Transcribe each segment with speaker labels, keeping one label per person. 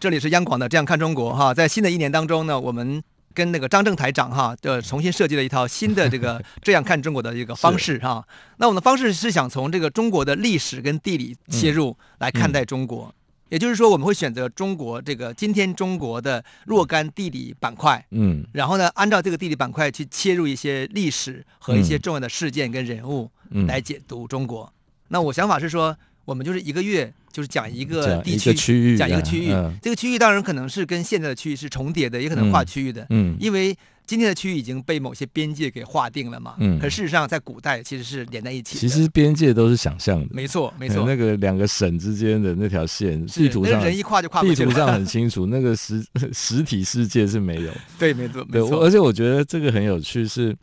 Speaker 1: 这里是央广的《这样看中国》哈，在新的一年当中呢，我们跟那个张正台长哈，就重新设计了一套新的这个 “这样看中国”的一个方式哈。那我们的方式是想从这个中国的历史跟地理切入来看待中国，嗯嗯、也就是说，我们会选择中国这个今天中国的若干地理板块，嗯，然后呢，按照这个地理板块去切入一些历史和一些重要的事件跟人物来解读中国。嗯、那我想法是说。我们就是一个月，就是讲一个地区，
Speaker 2: 区域
Speaker 1: 讲一个区域。嗯、这个区域当然可能是跟现在的区域是重叠的，也可能划区域的。嗯，因为今天的区域已经被某些边界给划定了嘛。嗯，可事实上在古代其实是连在一起的。
Speaker 2: 其实边界都是想象的。
Speaker 1: 没错，没错。
Speaker 2: 那个两个省之间的那条线，地图上
Speaker 1: 人一跨就跨。
Speaker 2: 地图上很清楚，那个实实体世界是没有。
Speaker 1: 对，没错，没错。
Speaker 2: 而且我觉得这个很有趣，是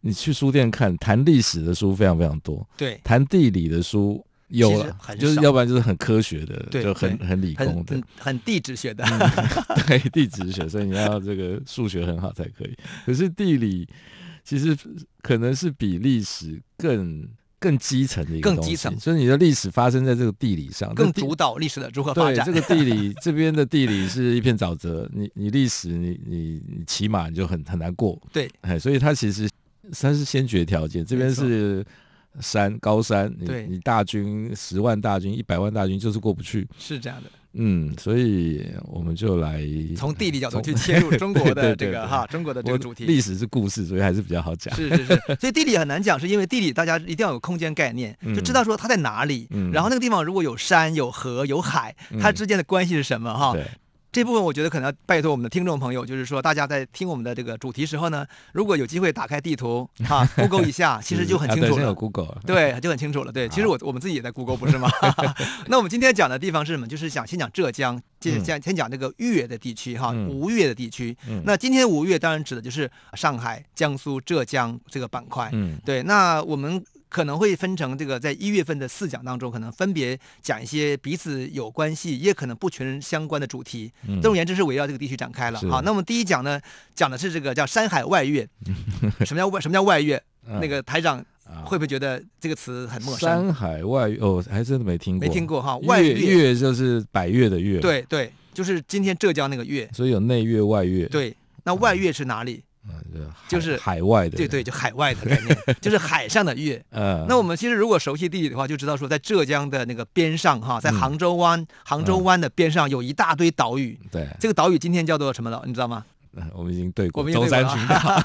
Speaker 2: 你去书店看，谈历史的书非常非常多。
Speaker 1: 对，
Speaker 2: 谈地理的书。有了，就是要不然就是很科学的，就很很理工的，
Speaker 1: 很很地质学的，
Speaker 2: 对地质学，所以你要这个数学很好才可以。可是地理其实可能是比历史更更基层的一个东西，
Speaker 1: 更基层。
Speaker 2: 所以你的历史发生在这个地理上，
Speaker 1: 更主导历史的如何发展。
Speaker 2: 对，这个地理这边的地理是一片沼泽，你你历史你你你骑马你就很很难过。
Speaker 1: 对，
Speaker 2: 哎，所以它其实它是先决条件，这边是。山高山，你你大军十万大军一百万大军就是过不去，
Speaker 1: 是这样的。
Speaker 2: 嗯，所以我们就来
Speaker 1: 从地理角度去切入中国的 这个哈，中国的这个主题。
Speaker 2: 历史是故事，所以还是比较好讲。
Speaker 1: 是是是，所以地理很难讲，是因为地理大家一定要有空间概念，就知道说它在哪里，然后那个地方如果有山有河有海，它之间的关系是什么哈。这部分我觉得可能要拜托我们的听众朋友，就是说大家在听我们的这个主题时候呢，如果有机会打开地图 哈，Google 一下，其实就很清楚了。
Speaker 2: 对，Google。
Speaker 1: 对，就很清楚了。对，其实我我们自己也在 Google，不是吗？那我们今天讲的地方是什么？就是想先讲浙江，先先讲这个粤的地区哈，吴越的地区。那今天吴越当然指的就是上海、江苏、浙江这个板块。嗯，对。那我们。可能会分成这个，在一月份的四讲当中，可能分别讲一些彼此有关系，也可能不全相关的主题。总而言之，是围绕这个地区展开了。好，那我们第一讲呢，讲的是这个叫山海外月。什么叫外？什么叫外粤？那个台长会不会觉得这个词很陌生？
Speaker 2: 山海外月哦，还真的没听过。
Speaker 1: 没听过哈。外粤
Speaker 2: 粤就是百越的越。
Speaker 1: 对对，就是今天浙江那个月。
Speaker 2: 所以有内月外月。
Speaker 1: 对，那外月是哪里？
Speaker 2: 嗯，就是海外的，
Speaker 1: 对对，就海外的概念，就是海上的月。嗯，那我们其实如果熟悉地理的话，就知道说，在浙江的那个边上哈，在杭州湾，杭州湾的边上有一大堆岛屿。对，这个岛屿今天叫做什么岛？你知道吗？
Speaker 2: 我们已经对过，舟山群岛。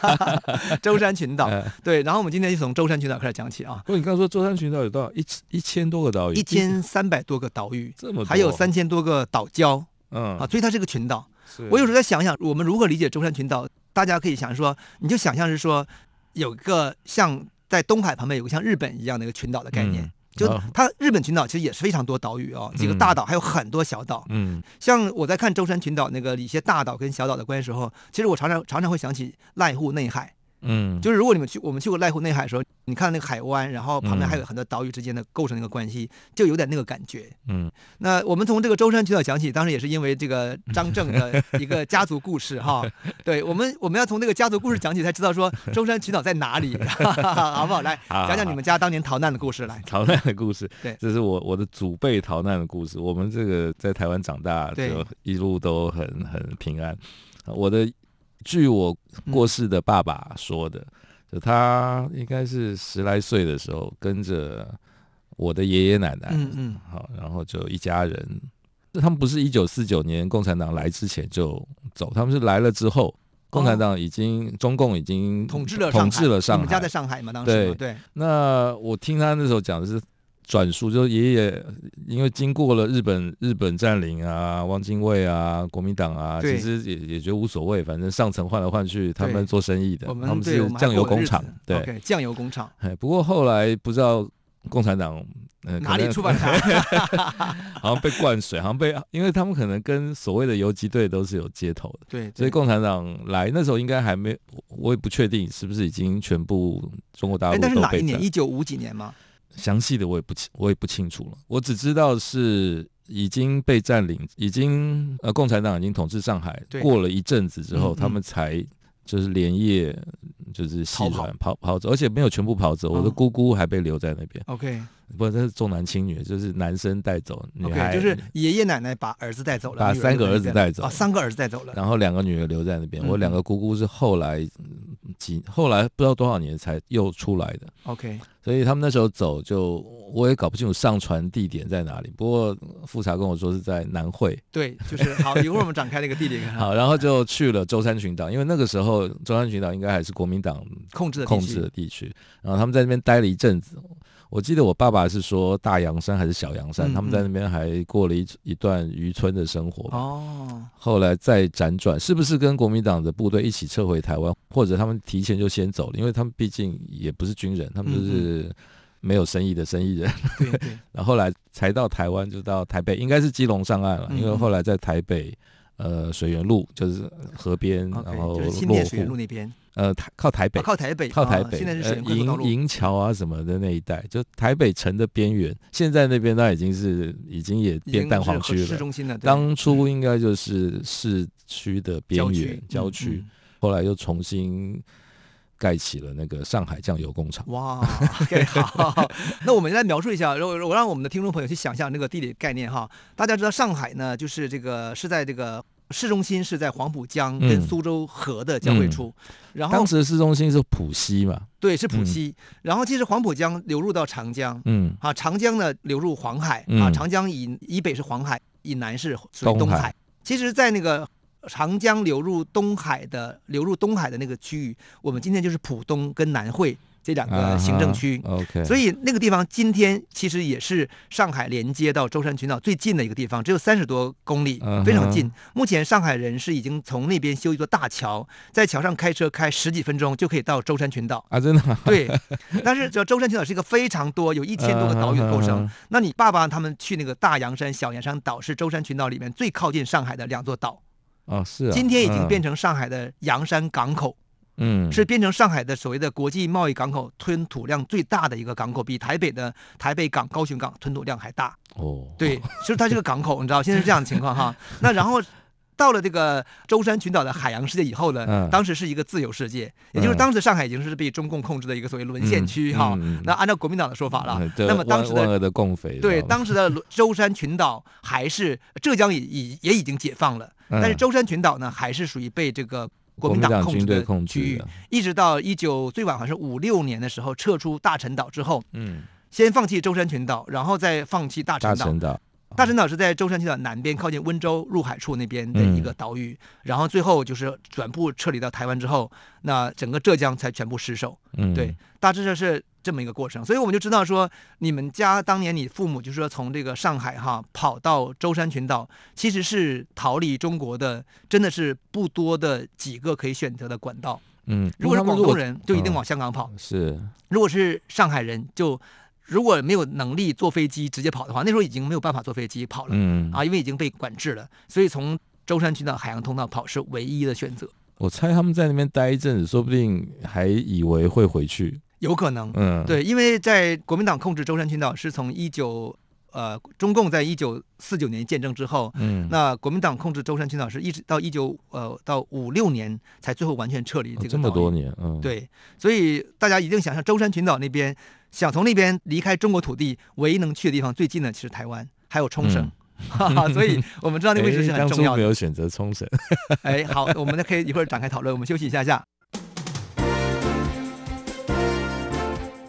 Speaker 1: 舟山群岛，对。然后我们今天就从舟山群岛开始讲起啊。
Speaker 2: 不过你刚刚说舟山群岛有多少？一一千多个岛屿，
Speaker 1: 一千三百多个岛屿，这么多，还有三千多个岛礁。嗯，啊，所以它是个群岛。我有时候在想想，我们如何理解舟山群岛？大家可以想说，你就想象是说，有一个像在东海旁边有个像日本一样的一个群岛的概念，嗯、就它日本群岛其实也是非常多岛屿哦，几个大岛还有很多小岛。嗯，像我在看舟山群岛那个一些大岛跟小岛的关系时候，其实我常常常常会想起濑户内海。嗯，就是如果你们去我们去过濑户内海的时候，你看那个海湾，然后旁边还有很多岛屿之间的构成那个关系，就有点那个感觉。嗯，那我们从这个舟山群岛讲起，当时也是因为这个张正的一个家族故事哈。对，我们我们要从这个家族故事讲起，才知道说舟山群岛在哪里，好不好？来 讲讲你们家当年逃难的故事来。
Speaker 2: 逃难的故事，对，这是我我的祖辈逃难的故事。我们这个在台湾长大，就一路都很很平安。我的。据我过世的爸爸说的，就他应该是十来岁的时候，跟着我的爷爷奶奶，嗯嗯，好，然后就一家人。他们不是一九四九年共产党来之前就走，他们是来了之后，共产党已经中共已经
Speaker 1: 统治了
Speaker 2: 统治了上海。
Speaker 1: 你们家在上海嘛？当时对
Speaker 2: 对。那我听他那时候讲的是。转述就是爷爷，因为经过了日本日本占领啊，汪精卫啊，国民党啊，其实也也觉得无所谓，反正上层换来换去，他们做生意的，对他们是酱油工厂，对，
Speaker 1: 酱、油工厂。
Speaker 2: 哎，不过后来不知道共产党。
Speaker 1: 哪里出版社？
Speaker 2: 好像被灌水，好像被，因为他们可能跟所谓的游击队都是有接头的。
Speaker 1: 对，
Speaker 2: 所以共产党来那时候应该还没，我也不确定是不是已经全部中国大陆都被。
Speaker 1: 但是哪一年？一九五几年吗？
Speaker 2: 详细的我也不清，我也不清楚了。我只知道是已经被占领，已经呃，共产党已经统治上海，过了一阵子之后，他们才。就是连夜就是西跑跑跑走，而且没有全部跑走。我的姑姑还被留在那边。
Speaker 1: OK，
Speaker 2: 不，这是重男轻女，就是男生带走女孩，
Speaker 1: 就是爷爷奶奶把儿子带走了，
Speaker 2: 把三个儿子带走，
Speaker 1: 哦，三个儿子带走了，
Speaker 2: 然后两个女儿留在那边。我两个姑姑是后来几后来不知道多少年才又出来的。
Speaker 1: OK。
Speaker 2: 所以他们那时候走，就我也搞不清楚上船地点在哪里。不过复查跟我说是在南汇。
Speaker 1: 对，就是好。一会儿我们展开那个地点。
Speaker 2: 好，然后就去了舟山群岛，因为那个时候舟山群岛应该还是国民党
Speaker 1: 控制的
Speaker 2: 控制的地区。然后他们在那边待了一阵子。我记得我爸爸是说大洋山还是小洋山，嗯嗯，他们在那边还过了一一段渔村的生活。哦，后来再辗转，是不是跟国民党的部队一起撤回台湾，或者他们提前就先走了？因为他们毕竟也不是军人，他们就是没有生意的生意人。
Speaker 1: 对对。
Speaker 2: 然后后来才到台湾，就到台北，应该是基隆上岸了，因为后来在台北，呃，水源路就是河边，然后落
Speaker 1: 户。水源路那边。
Speaker 2: 呃，靠台北，
Speaker 1: 靠台北，
Speaker 2: 靠台北，
Speaker 1: 现在是
Speaker 2: 银银桥啊什么的那一带，就台北城的边缘。现在那边那已经是已经也变蛋黄区了。
Speaker 1: 市中心了。
Speaker 2: 当初应该就是市区的边缘郊区，后来又重新盖起了那个上海酱油工厂。
Speaker 1: 哇，OK，好，那我们来描述一下，我我让我们的听众朋友去想象那个地理概念哈。大家知道上海呢，就是这个是在这个。市中心是在黄浦江跟苏州河的交汇处，然后
Speaker 2: 当时的市中心是浦西嘛？
Speaker 1: 对，是浦西。嗯、然后其实黄浦江流入到长江，
Speaker 2: 嗯，
Speaker 1: 啊，长江呢流入黄海，嗯、啊，长江以以北是黄海，以南是属于东海。东海其实，在那个长江流入东海的流入东海的那个区域，我们今天就是浦东跟南汇。这两个行政区
Speaker 2: ，uh huh.
Speaker 1: 所以那个地方今天其实也是上海连接到舟山群岛最近的一个地方，只有三十多公里，非常近。Uh huh. 目前上海人是已经从那边修一座大桥，在桥上开车开十几分钟就可以到舟山群岛
Speaker 2: 啊，真的吗？
Speaker 1: 对。但是这舟山群岛是一个非常多，有一千多个岛屿的构成。Uh huh. 那你爸爸他们去那个大洋山、小洋山岛是舟山群岛里面最靠近上海的两座岛。
Speaker 2: 哦，是啊。
Speaker 1: 今天已经变成上海的洋山港口。
Speaker 2: 嗯，
Speaker 1: 是变成上海的所谓的国际贸易港口，吞吐量最大的一个港口，比台北的台北港、高雄港吞吐量还大。
Speaker 2: 哦，
Speaker 1: 对，其实它这个港口，你知道现在是这样的情况哈。那然后到了这个舟山群岛的海洋世界以后呢，嗯、当时是一个自由世界，也就是当时上海已经是被中共控制的一个所谓沦陷区哈。嗯嗯、那按照国民党的说法了，嗯、那么当时的，
Speaker 2: 的共匪，
Speaker 1: 对，当时的舟山群岛还是浙江也已也已经解放了，但是舟山群岛呢还是属于被这个。国民党控制的区域，一直到一九最晚好像是五六年的时候撤出大陈岛之后，
Speaker 2: 嗯，
Speaker 1: 先放弃舟山群岛，然后再放弃大陈岛。大陈岛是在舟山群岛南边靠近温州入海处那边的一个岛屿，嗯、然后最后就是转部撤离到台湾之后，那整个浙江才全部失守。
Speaker 2: 嗯，
Speaker 1: 对，大致上是这么一个过程。所以我们就知道说，你们家当年你父母就是说从这个上海哈跑到舟山群岛，其实是逃离中国的，真的是不多的几个可以选择的管道。
Speaker 2: 嗯，
Speaker 1: 如果是广东人，就一定往香港跑。
Speaker 2: 嗯、是，
Speaker 1: 如果是上海人就。如果没有能力坐飞机直接跑的话，那时候已经没有办法坐飞机跑了，
Speaker 2: 嗯。
Speaker 1: 啊，因为已经被管制了，所以从舟山群岛海洋通道跑是唯一的选择。
Speaker 2: 我猜他们在那边待一阵子，说不定还以为会回去，
Speaker 1: 有可能，
Speaker 2: 嗯，
Speaker 1: 对，因为在国民党控制舟山群岛是从一九呃，中共在一九四九年建政之后，
Speaker 2: 嗯，
Speaker 1: 那国民党控制舟山群岛是一直到一九呃到五六年才最后完全撤离这个
Speaker 2: 这么多年，嗯，
Speaker 1: 对，所以大家一定想象舟山群岛那边。想从那边离开中国土地，唯一能去的地方最近的其实台湾，还有冲绳，嗯、哈哈，所以 我们知道那位置是很重要的。
Speaker 2: 没有选择冲绳。
Speaker 1: 哎，好，我们可以一会儿展开讨论。我们休息一下下。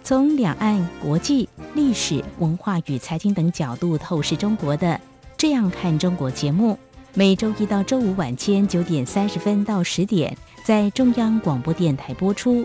Speaker 3: 从两岸、国际、历史、文化与财经等角度透视中国的《这样看中国》节目，每周一到周五晚间九点三十分到十点，在中央广播电台播出。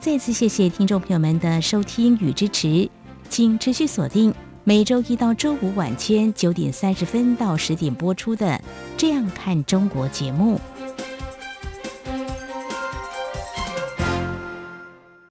Speaker 3: 再次谢谢听众朋友们的收听与支持，请持续锁定每周一到周五晚间九点三十分到十点播出的《这样看中国》节目。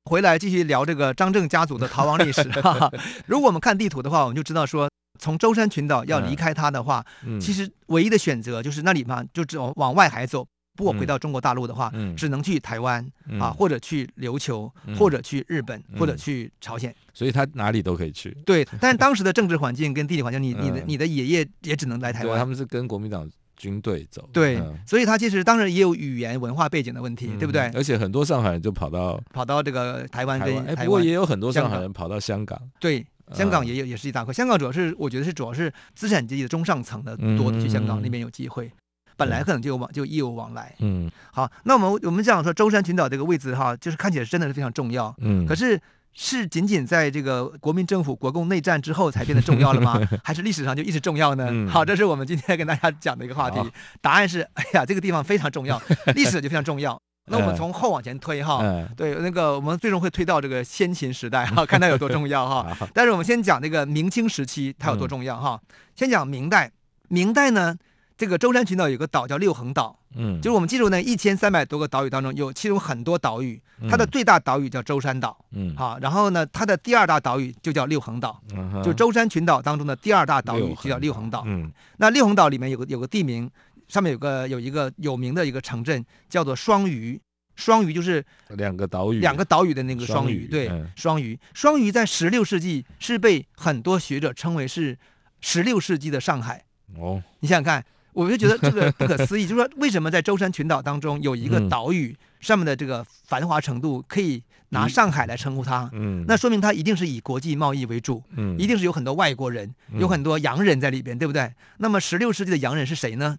Speaker 1: 回来继续聊这个张正家族的逃亡历史哈。如果我们看地图的话，我们就知道说，从舟山群岛要离开它的话，嗯、其实唯一的选择就是那里嘛，就只往外海走。如果回到中国大陆的话，嗯、只能去台湾、嗯、啊，或者去琉球，嗯、或者去日本，嗯、或者去朝鲜。
Speaker 2: 所以他哪里都可以去。
Speaker 1: 对，但是当时的政治环境跟地理环境，你、嗯、你的你的爷爷也只能来台湾。
Speaker 2: 他们是跟国民党军队走。
Speaker 1: 对，嗯、所以他其实当然也有语言文化背景的问题，嗯、对不对？
Speaker 2: 而且很多上海人就跑到
Speaker 1: 跑到这个台湾跟台湾，
Speaker 2: 不过也有很多上海人跑到香港。
Speaker 1: 对，香港也有也是一大块。香港主要是我觉得是主要是资产阶级的中上层的多的去香港那边有机会。本来可能就有往就业务往来，嗯，好，那我们我们讲说舟山群岛这个位置哈，就是看起来真的是非常重要，嗯，可是是仅仅在这个国民政府国共内战之后才变得重要了吗？还是历史上就一直重要呢？嗯、好，这是我们今天跟大家讲的一个话题，答案是，哎呀，这个地方非常重要，历史就非常重要。那我们从后往前推哈，嗯、对，那个我们最终会推到这个先秦时代哈，看它有多重要哈。但是我们先讲这个明清时期它有多重要哈，嗯、先讲明代，明代呢。这个舟山群岛有个岛叫六横岛，嗯，就是我们记住那一千三百多个岛屿当中，有其中很多岛屿，它的最大岛屿叫舟山岛，嗯，好，然后呢，它的第二大岛屿就叫六横岛，嗯，就舟山群岛当中的第二大岛屿就叫六横岛，嗯，那六横岛里面有个有个地名，上面有个有一个有名的一个城镇叫做双屿，双屿就是
Speaker 2: 两个岛屿，
Speaker 1: 两个岛屿的那个双屿，对，双屿，双屿在十六世纪是被很多学者称为是十六世纪的上海，哦，你想想看。我就觉得这个不可思议，就是说为什么在舟山群岛当中有一个岛屿上面的这个繁华程度可以拿上海来称呼它？嗯，那说明它一定是以国际贸易为主，嗯，一定是有很多外国人，有很多洋人在里边，对不对？那么十六世纪的洋人是谁呢？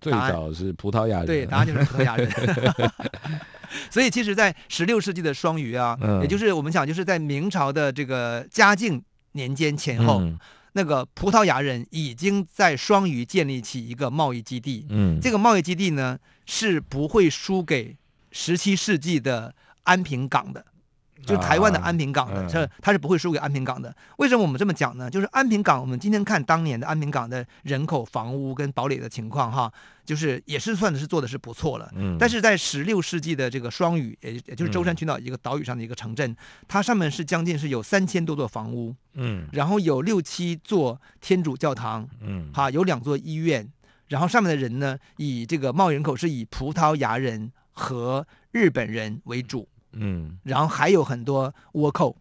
Speaker 2: 最早是葡萄牙人，
Speaker 1: 对，答案就是葡萄牙人。所以其实，在十六世纪的双鱼啊，也就是我们讲，就是在明朝的这个嘉靖年间前后。那个葡萄牙人已经在双屿建立起一个贸易基地，嗯，这个贸易基地呢是不会输给十七世纪的安平港的。就台湾的安平港的，这它是不会输给安平港的。为什么我们这么讲呢？就是安平港，我们今天看当年的安平港的人口、房屋跟堡垒的情况，哈，就是也是算的是做的是不错了。嗯。但是在十六世纪的这个双屿，也也就是舟山群岛一个岛屿上的一个城镇，它上面是将近是有三千多座房屋，嗯，然后有六七座天主教堂，嗯，哈，有两座医院，然后上面的人呢，以这个贸易人口是以葡萄牙人和日本人为主。嗯，然后还有很多倭寇，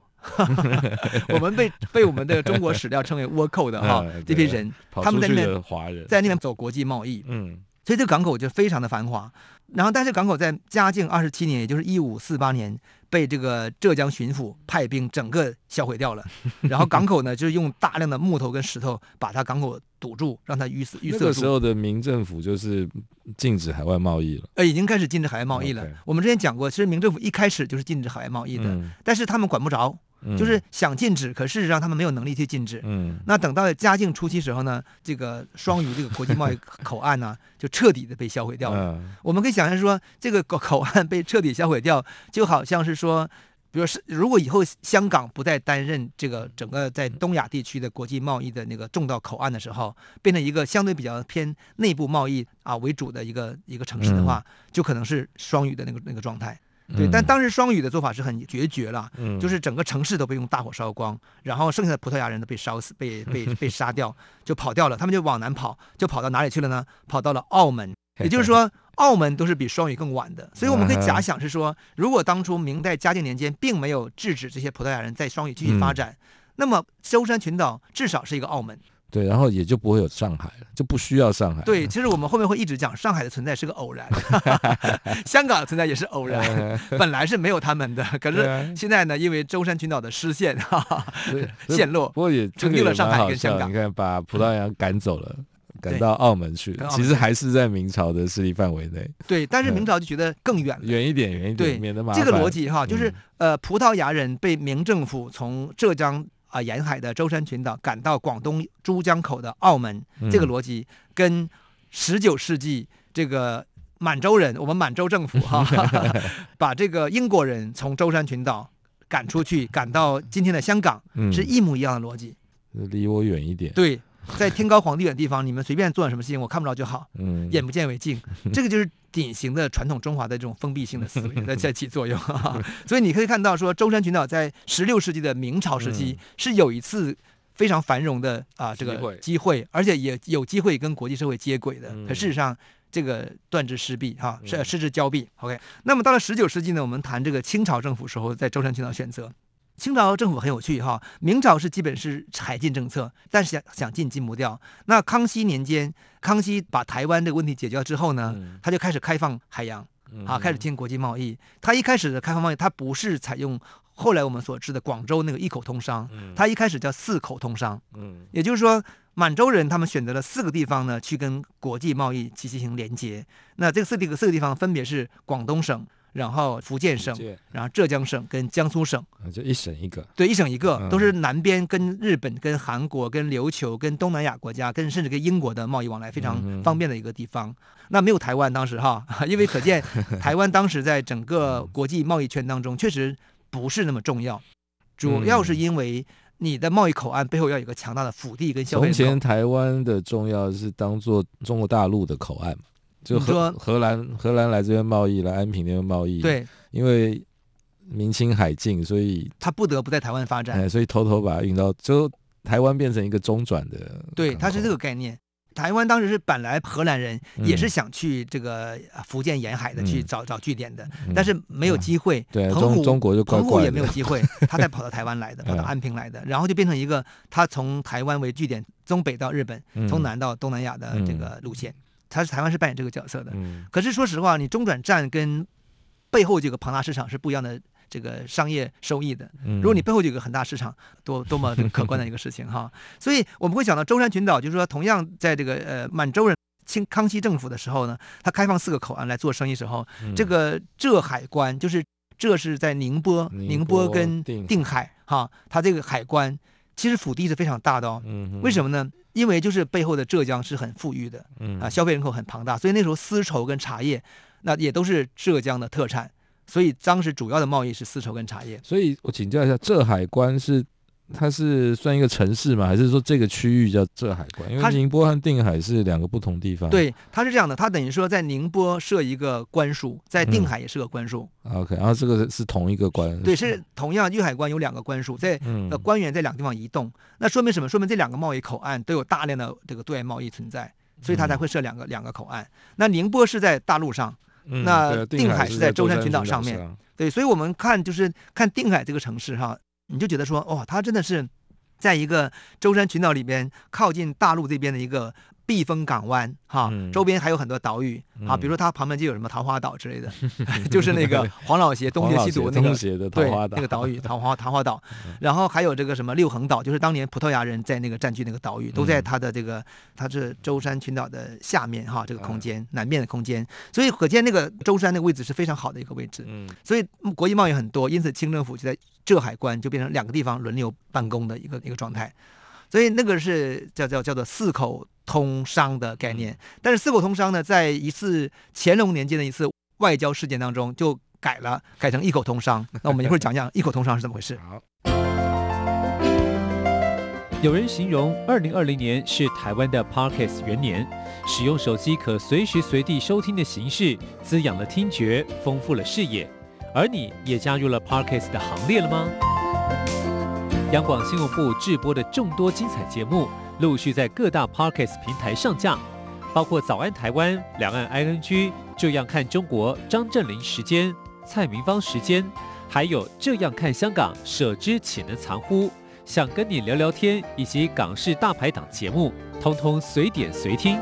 Speaker 1: 我们被被我们的中国史料称为倭寇的哈，这批人，他们在那边在那边走国际贸易，嗯，所以这个港口就非常的繁华。然后，但是港口在嘉靖二十七年，也就是一五四八年，被这个浙江巡抚派兵整个销毁掉了。然后港口呢，就是用大量的木头跟石头把它港口堵住，让它淤死淤塞住。那个
Speaker 2: 时候的明政府就是禁止海外贸易了。
Speaker 1: 呃，已经开始禁止海外贸易了。我们之前讲过，其实明政府一开始就是禁止海外贸易的，嗯、但是他们管不着。就是想禁止，可事实上他们没有能力去禁止。嗯，那等到嘉靖初期时候呢，这个双屿这个国际贸易口岸呢，就彻底的被销毁掉了。嗯，我们可以想象说，这个口口岸被彻底销毁掉，就好像是说，比如是如果以后香港不再担任这个整个在东亚地区的国际贸易的那个重要口岸的时候，变成一个相对比较偏内部贸易啊为主的一个一个城市的话，就可能是双屿的那个那个状态。对，但当时双语的做法是很决绝了，嗯、就是整个城市都被用大火烧光，然后剩下的葡萄牙人都被烧死，被被 被杀掉，就跑掉了。他们就往南跑，就跑到哪里去了呢？跑到了澳门，也就是说，澳门都是比双语更晚的。所以我们可以假想是说，如果当初明代嘉靖年间并没有制止这些葡萄牙人在双语继续发展，嗯、那么舟山群岛至少是一个澳门。
Speaker 2: 对，然后也就不会有上海了，就不需要上海。
Speaker 1: 对，其实我们后面会一直讲上海的存在是个偶然，香港的存在也是偶然，本来是没有他们的。可是现在呢，因为舟山群岛的失陷，陷落，
Speaker 2: 不过也成立了上海跟香港。你看，把葡萄牙赶走了，赶到澳门去，其实还是在明朝的势力范围内。
Speaker 1: 对，但是明朝就觉得更远，
Speaker 2: 远一点，远一点，
Speaker 1: 对，
Speaker 2: 免得麻烦。
Speaker 1: 这个逻辑哈，就是呃，葡萄牙人被明政府从浙江。啊沿海的舟山群岛赶到广东珠江口的澳门，嗯、这个逻辑跟十九世纪这个满洲人，我们满洲政府哈，把这个英国人从舟山群岛赶出去，赶到今天的香港，嗯、是一模一样的逻辑。
Speaker 2: 离我远一点。
Speaker 1: 对。在天高皇帝远的地方，你们随便做点什么事情，我看不着就好，嗯，眼不见为净，这个就是典型的传统中华的这种封闭性的思维 在在起作用。所以你可以看到，说舟山群岛在十六世纪的明朝时期是有一次非常繁荣的啊这个机会，而且也有机会跟国际社会接轨的。可事实上，这个断之失臂哈，失失之交臂。OK，那么到了十九世纪呢，我们谈这个清朝政府时候在舟山群岛选择。清朝政府很有趣哈，明朝是基本是海禁政策，但是想想禁禁不掉。那康熙年间，康熙把台湾这个问题解决了之后呢，他就开始开放海洋，啊，开始进国际贸易。他一开始的开放贸易，他不是采用后来我们所知的广州那个一口通商，他一开始叫四口通商，嗯也就是说满洲人他们选择了四个地方呢，去跟国际贸易去进行连接。那这个四个四个地方分别是广东省。然后福建省，然后浙江省跟江苏省，
Speaker 2: 就一省一个。
Speaker 1: 对，一省一个，都是南边跟日本、跟韩国、跟琉球、跟东南亚国家、跟甚至跟英国的贸易往来非常方便的一个地方。那没有台湾当时哈，因为可见 台湾当时在整个国际贸易圈当中确实不是那么重要，主要是因为你的贸易口岸背后要有一个强大的腹地跟消费。
Speaker 2: 从前台湾的重要是当做中国大陆的口岸。就荷荷兰荷兰来这边贸易，来安平那边贸易。
Speaker 1: 对，
Speaker 2: 因为明清海禁，所以
Speaker 1: 他不得不在台湾发展。
Speaker 2: 哎，所以偷偷把它运到，就台湾变成一个中转的。
Speaker 1: 对，它是这个概念。台湾当时是本来荷兰人也是想去这个福建沿海的去找找据点的，但是没有机会。
Speaker 2: 对，中中国就
Speaker 1: 澎湖也没有机会，他才跑到台湾来的，跑到安平来的，然后就变成一个他从台湾为据点，从北到日本，从南到东南亚的这个路线。他是台湾是扮演这个角色的，嗯、可是说实话，你中转站跟背后这个庞大市场是不一样的这个商业收益的。如果你背后有个很大市场，多多么可观的一个事情哈！所以我们会想到舟山群岛，就是说同样在这个呃满洲人清康熙政府的时候呢，他开放四个口岸来做生意时候，嗯、这个浙海关就是这是在宁波，宁波跟定海哈，它这个海关其实腹地是非常大的哦。为什么呢？因为就是背后的浙江是很富裕的，啊，消费人口很庞大，所以那时候丝绸跟茶叶，那也都是浙江的特产，所以当时主要的贸易是丝绸跟茶叶。
Speaker 2: 所以我请教一下，浙海关是？它是算一个城市吗？还是说这个区域叫浙海关？因为宁波和定海是两个不同地方。
Speaker 1: 对，它是这样的，它等于说在宁波设一个关署，在定海也是个关署。
Speaker 2: 嗯、OK，然后这个是同一个关。
Speaker 1: 对，是同样粤海关有两个关署，在呃官员在两个地方移动，嗯、那说明什么？说明这两个贸易口岸都有大量的这个对外贸易存在，所以它才会设两个、嗯、两个口岸。那宁波是在大陆上，那定海是在舟山群岛上面。嗯、对，所以我们看就是看定海这个城市哈。你就觉得说，哦，他真的是在一个舟山群岛里边，靠近大陆这边的一个避风港湾，哈，周边还有很多岛屿，啊，比如说它旁边就有什么桃花岛之类的，就是那个 黄老邪东邪西毒那个对那个岛屿 桃花桃花岛，然后还有这个什么六横岛，就是当年葡萄牙人在那个占据那个岛屿，都在它的这个它是舟山群岛的下面哈，这个空间南面的空间，所以可见那个舟山那个位置是非常好的一个位置，所以国际贸易很多，因此清政府就在浙海关就变成两个地方轮流办公的一个一个状态。所以那个是叫叫叫做四口通商的概念，但是四口通商呢，在一次乾隆年间的一次外交事件当中就改了，改成一口通商。那我们一会儿讲讲一口通商是怎么回事。好，
Speaker 4: 有人形容二零二零年是台湾的 Podcast 元年，使用手机可随时随地收听的形式，滋养了听觉，丰富了视野。而你也加入了 Podcast 的行列了吗？央广新闻部制播的众多精彩节目，陆续在各大 Podcast 平台上架，包括《早安台湾》、《两岸 ING》、《这样看中国》、张振霖时间、蔡明芳时间，还有《这样看香港》、舍之岂能藏乎？想跟你聊聊天，以及港式大排档节目，通通随点随听。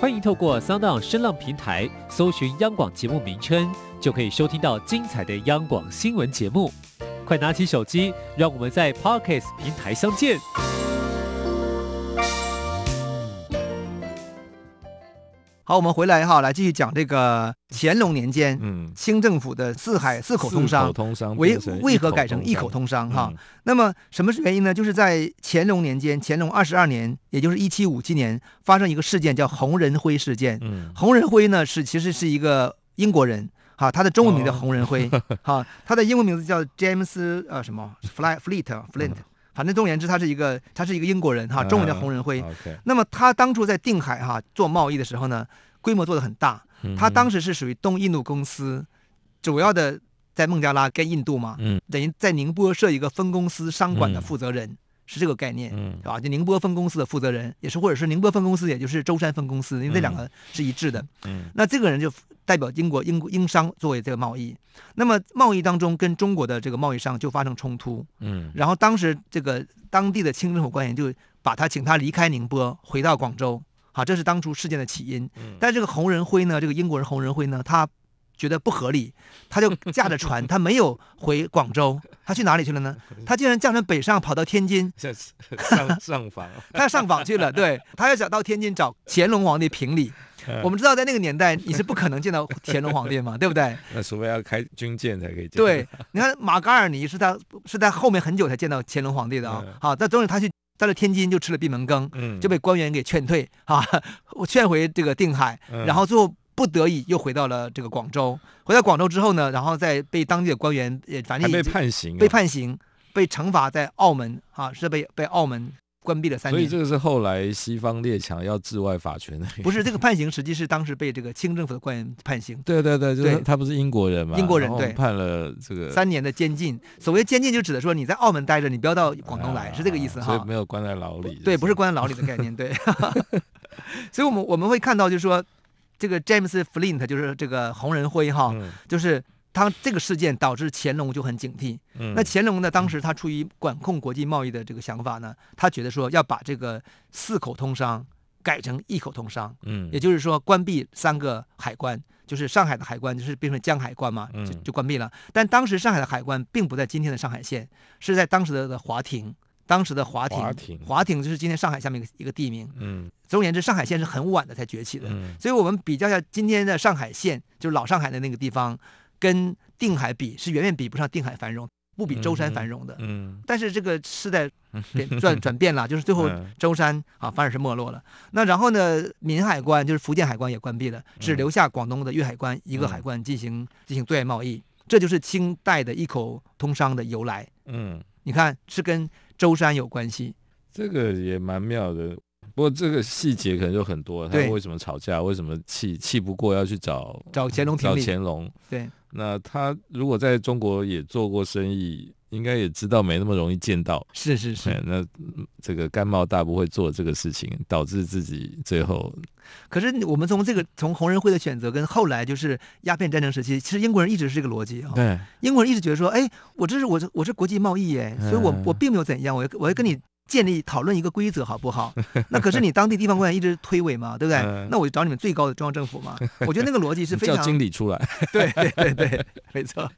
Speaker 4: 欢迎透过 Sound 声浪平台搜寻央广节目名称，就可以收听到精彩的央广新闻节目。快拿起手机，让我们在 Podcast 平台相见。
Speaker 1: 好，我们回来哈，来继续讲这个乾隆年间，嗯，清政府的四海四口通商，
Speaker 2: 通商
Speaker 1: 为为何改成一口通商哈？嗯、那么什么是原因呢？就是在乾隆年间，乾隆二十二年，也就是一七五七年，发生一个事件叫洪仁辉事件。嗯，洪仁辉呢是其实是一个英国人，哈，他的中文名叫洪仁辉，哈、哦，他的英文名字叫 James 呃什么 Fly Fleet Flint。反正总而言之，他是一个，他是一个英国人哈，中文叫洪仁辉。Uh. 那么他当初在定海哈做贸易的时候呢，规模做得很大。他当时是属于东印度公司，主要的在孟加拉跟印度嘛，嗯，等于在宁波设一个分公司商管的负责人。嗯是这个概念，嗯，是吧？就宁波分公司的负责人，也是或者是宁波分公司，也就是舟山分公司，因为这两个是一致的。嗯，那这个人就代表英国英英商作为这个贸易，那么贸易当中跟中国的这个贸易商就发生冲突。嗯，然后当时这个当地的清政府官员就把他请他离开宁波，回到广州。好，这是当初事件的起因。但这个洪仁辉呢，这个英国人洪仁辉呢，他。觉得不合理，他就驾着船，他没有回广州，他去哪里去了呢？他竟然驾船北上，跑到天津
Speaker 2: 上上访，
Speaker 1: 他要上访去了。对，他要想到天津找乾隆皇帝评理。我们知道，在那个年代，你是不可能见到乾隆皇帝嘛，对不对？
Speaker 2: 那除非要开军舰才可以见。
Speaker 1: 对，你看马嘎尔尼是他是在后面很久才见到乾隆皇帝的啊。好，但终于他去到了天津，就吃了闭门羹，就被官员给劝退啊，我劝回这个定海，然后最后。不得已又回到了这个广州。回到广州之后呢，然后再被当地的官员也反正
Speaker 2: 被判刑，
Speaker 1: 被判刑，被惩罚在澳门啊，是被被澳门关闭了三年。
Speaker 2: 所以这个是后来西方列强要治外法权的。
Speaker 1: 不是这个判刑，实际是当时被这个清政府的官员判刑。
Speaker 2: 对对对，就是他不是英国人嘛？
Speaker 1: 英国人对，
Speaker 2: 判了这个
Speaker 1: 三年的监禁。所谓监禁，就指的说你在澳门待着，你不要到广东来，啊、是这个意思哈。
Speaker 2: 所以没有关在牢里。
Speaker 1: 对，不是关在牢里的概念。对。所以我们我们会看到，就是说。这个 James Flint 就是这个红人辉哈，嗯、就是他这个事件导致乾隆就很警惕。嗯、那乾隆呢，当时他出于管控国际贸易的这个想法呢，他觉得说要把这个四口通商改成一口通商。嗯，也就是说关闭三个海关，就是上海的海关就是变成江海关嘛，就就关闭了。但当时上海的海关并不在今天的上海县，是在当时的的华亭。当时的华亭，华亭，华亭就是今天上海下面一个一个地名。嗯，总而言之，上海县是很晚的才崛起的。嗯，所以我们比较一下今天的上海县，就是老上海的那个地方，跟定海比是远远比不上定海繁荣，不比舟山繁荣的。嗯，嗯，但是这个时代变转 转变了，就是最后舟山啊反而是没落了。那然后呢，闽海关就是福建海关也关闭了，只留下广东的粤海关一个海关进行进行对外贸易。这就是清代的一口通商的由来。嗯，你看是跟。舟山有关系，
Speaker 2: 这个也蛮妙的。不过这个细节可能就很多，他们为什么吵架？为什么气气不过要去找
Speaker 1: 找乾隆？
Speaker 2: 找乾隆？
Speaker 1: 对，
Speaker 2: 那他如果在中国也做过生意，应该也知道没那么容易见到。
Speaker 1: 是是是，
Speaker 2: 那这个甘茂大不会做这个事情，导致自己最后。
Speaker 1: 可是我们从这个从红人会的选择跟后来就是鸦片战争时期，其实英国人一直是这个逻辑啊。
Speaker 2: 对，
Speaker 1: 英国人一直觉得说，哎，我这是我这我是国际贸易哎，所以我我并没有怎样，我要我要跟你。建立讨论一个规则好不好？那可是你当地地方官员一直推诿嘛，对不对？嗯、那我就找你们最高的中央政府嘛。我觉得那个逻辑是非常
Speaker 2: 叫经理出来。
Speaker 1: 对对对对，没错。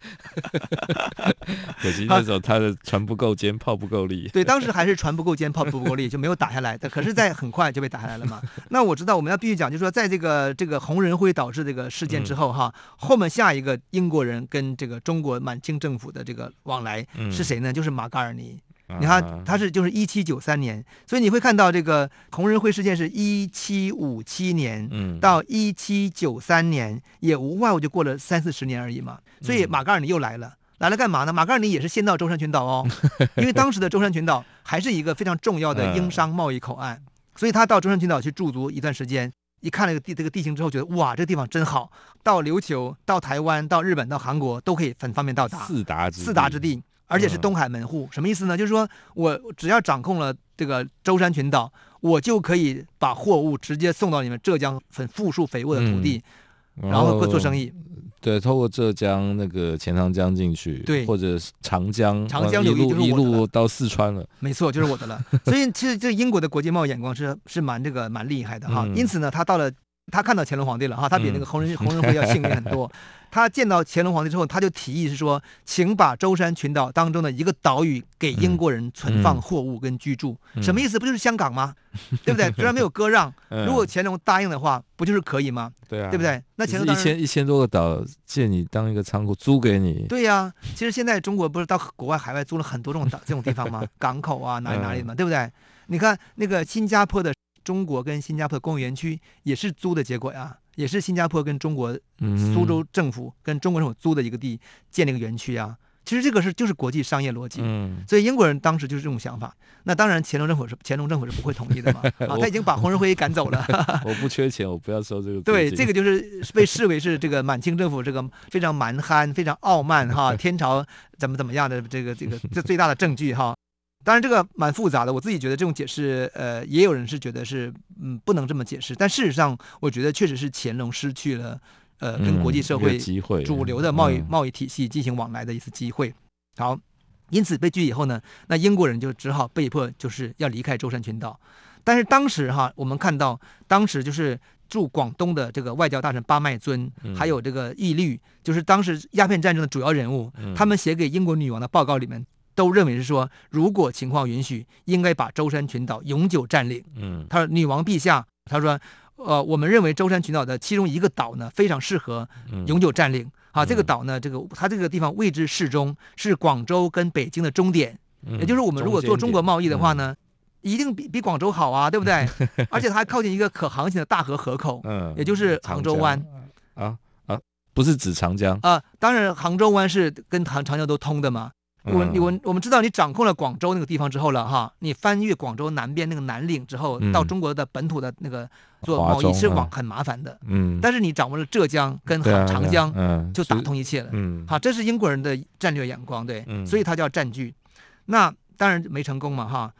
Speaker 2: 可惜那时候他的船不够尖，炮不够力。
Speaker 1: 对，当时还是船不够尖，炮不够力，就没有打下来。可是，在很快就被打下来了嘛。那我知道我们要必须讲，就是说，在这个这个红人会导致这个事件之后哈，嗯、后面下一个英国人跟这个中国满清政府的这个往来是谁呢？就是马嘎尔尼。你看，他是就是一七九三年，所以你会看到这个洪仁会事件是一七五七年，到一七九三年，也无外乎就过了三四十年而已嘛。所以马嘎尔尼又来了，来了干嘛呢？马嘎尔尼也是先到舟山群岛哦，因为当时的舟山群岛还是一个非常重要的英商贸易口岸，所以他到舟山群岛去驻足一段时间，一看那个地这个地形之后，觉得哇，这个地方真好，到琉球、到台湾、到日本、到韩国都可以很方便到达，
Speaker 2: 四达之
Speaker 1: 四达之地。而且是东海门户，什么意思呢？就是说我只要掌控了这个舟山群岛，我就可以把货物直接送到你们浙江很富庶肥沃的土地，嗯、然后做生意。
Speaker 2: 对，透过浙江那个钱塘江进去，
Speaker 1: 对，
Speaker 2: 或者长江，
Speaker 1: 长江流域就是
Speaker 2: 一路到四川了。
Speaker 1: 没错，就是我的了。所以其实这英国的国际贸易眼光是是蛮这个蛮厉害的哈。嗯、因此呢，他到了他看到乾隆皇帝了哈，他比那个洪仁洪仁辉要幸运很多。他见到乾隆皇帝之后，他就提议是说，请把舟山群岛当中的一个岛屿给英国人存放货物跟居住，嗯嗯、什么意思？不就是香港吗？对不对？虽然没有割让，如果乾隆答应的话，不就是可以吗？
Speaker 2: 对啊，
Speaker 1: 对不对？那乾隆
Speaker 2: 一千一千多个岛借你当一个仓库租给你。
Speaker 1: 对呀、啊，其实现在中国不是到国外海外租了很多这种岛这种地方吗？港口啊，哪里哪里嘛，对不对？你看那个新加坡的中国跟新加坡的工业园区也是租的结果呀。也是新加坡跟中国苏州政府跟中国政府租的一个地建了一个园区啊，其实这个是就是国际商业逻辑，所以英国人当时就是这种想法。那当然乾隆政府是乾隆政府是不会同意的嘛，啊，他已经把洪仁会赶走了。
Speaker 2: 我不缺钱，我不要收这个。
Speaker 1: 对，这个就是被视为是这个满清政府这个非常蛮憨、非常傲慢哈，天朝怎么怎么样的这个这个这最大的证据哈。当然，这个蛮复杂的。我自己觉得这种解释，呃，也有人是觉得是，嗯，不能这么解释。但事实上，我觉得确实是乾隆失去了，呃，跟国际社会主流的贸易贸易体系进行往来的一次机会。好，因此被拒以后呢，那英国人就只好被迫就是要离开舟山群岛。但是当时哈，我们看到当时就是驻广东的这个外交大臣巴麦尊，还有这个义律，就是当时鸦片战争的主要人物，他们写给英国女王的报告里面。都认为是说，如果情况允许，应该把舟山群岛永久占领。嗯，他说：“女王陛下，他说，呃，我们认为舟山群岛的其中一个岛呢，非常适合永久占领。嗯、啊，这个岛呢，这个它这个地方位置适中，是广州跟北京的终点。嗯、也就是我们如果做中国贸易的话呢，嗯、一定比比广州好啊，对不对？而且它还靠近一个可航行的大河河口，嗯，也就是杭州湾。
Speaker 2: 啊啊，不是指长江
Speaker 1: 啊？当然，杭州湾是跟长长江都通的嘛。”我我我们知道你掌控了广州那个地方之后了哈，你翻越广州南边那个南岭之后，到中国的本土的那个做贸易是往很麻烦的。嗯，但是你掌握了浙江跟长江，嗯，就打通一切了。嗯，好，这是英国人的战略眼光，对，所以他叫占据。那当然没成功嘛哈。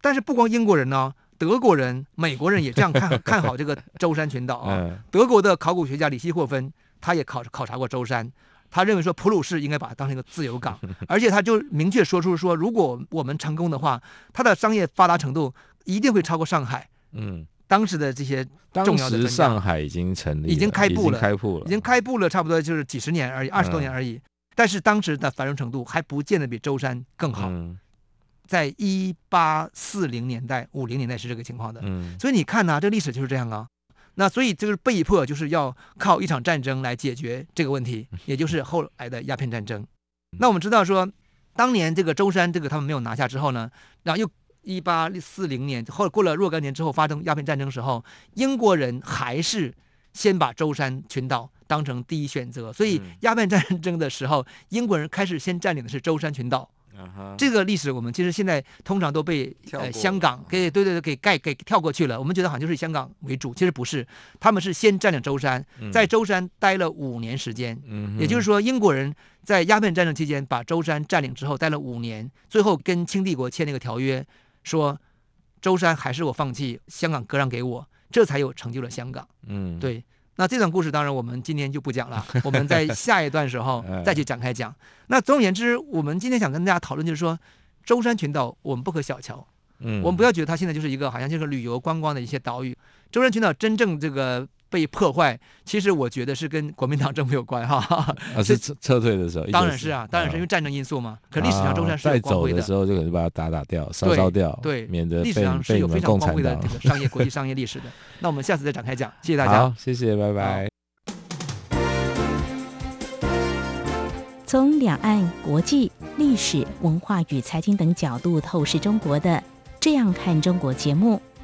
Speaker 1: 但是不光英国人呢，德国人、美国人也这样看 看好这个舟山群岛啊。德国的考古学家里希霍芬，他也考考察过舟山。他认为说普鲁士应该把它当成一个自由港，而且他就明确说出说，如果我们成功的话，它的商业发达程度一定会超过上海。嗯，当时的这些重要的，
Speaker 2: 当时上海已经成立，
Speaker 1: 已经开埠了，
Speaker 2: 开埠了，
Speaker 1: 已经开埠了，差不多就是几十年而已，二十多年而已。嗯、但是当时的繁荣程度还不见得比舟山更好。嗯、在一八四零年代、五零年代是这个情况的。嗯，所以你看呢、啊，这历史就是这样啊。那所以就是被迫，就是要靠一场战争来解决这个问题，也就是后来的鸦片战争。那我们知道说，当年这个舟山这个他们没有拿下之后呢，然后又一八四零年后过了若干年之后发生鸦片战争时候，英国人还是先把舟山群岛当成第一选择。所以鸦片战争的时候，英国人开始先占领的是舟山群岛。这个历史我们其实现在通常都被呃香港给对对对给盖给跳过去了。我们觉得好像就是以香港为主，其实不是，他们是先占领舟山，在舟山待了五年时间。嗯，也就是说英国人在鸦片战争期间把舟山占领之后待了五年，最后跟清帝国签那个条约，说舟山还是我放弃，香港割让给我，这才有成就了香港。嗯，对。那这段故事当然我们今天就不讲了，我们在下一段时候再去展开讲。那总而言之，我们今天想跟大家讨论就是说，舟山群岛我们不可小瞧，嗯，我们不要觉得它现在就是一个好像就是旅游观光的一些岛屿，舟山群岛真正这个。被破坏，其实我觉得是跟国民党政府有关哈。
Speaker 2: 啊，是撤撤退的时候，
Speaker 1: 当然是啊，当然是因为战争因素嘛。可历史上舟山是有光辉的。
Speaker 2: 在走的时候就可能把它打打掉、烧烧掉，
Speaker 1: 对，
Speaker 2: 免得
Speaker 1: 历史上是有非常光辉的这个商业国际商业历史的。那我们下次再展开讲，谢谢大家。
Speaker 2: 好，谢谢，拜拜。
Speaker 3: 从两岸、国际、历史、文化与财经等角度透视中国的《这样看中国》节目。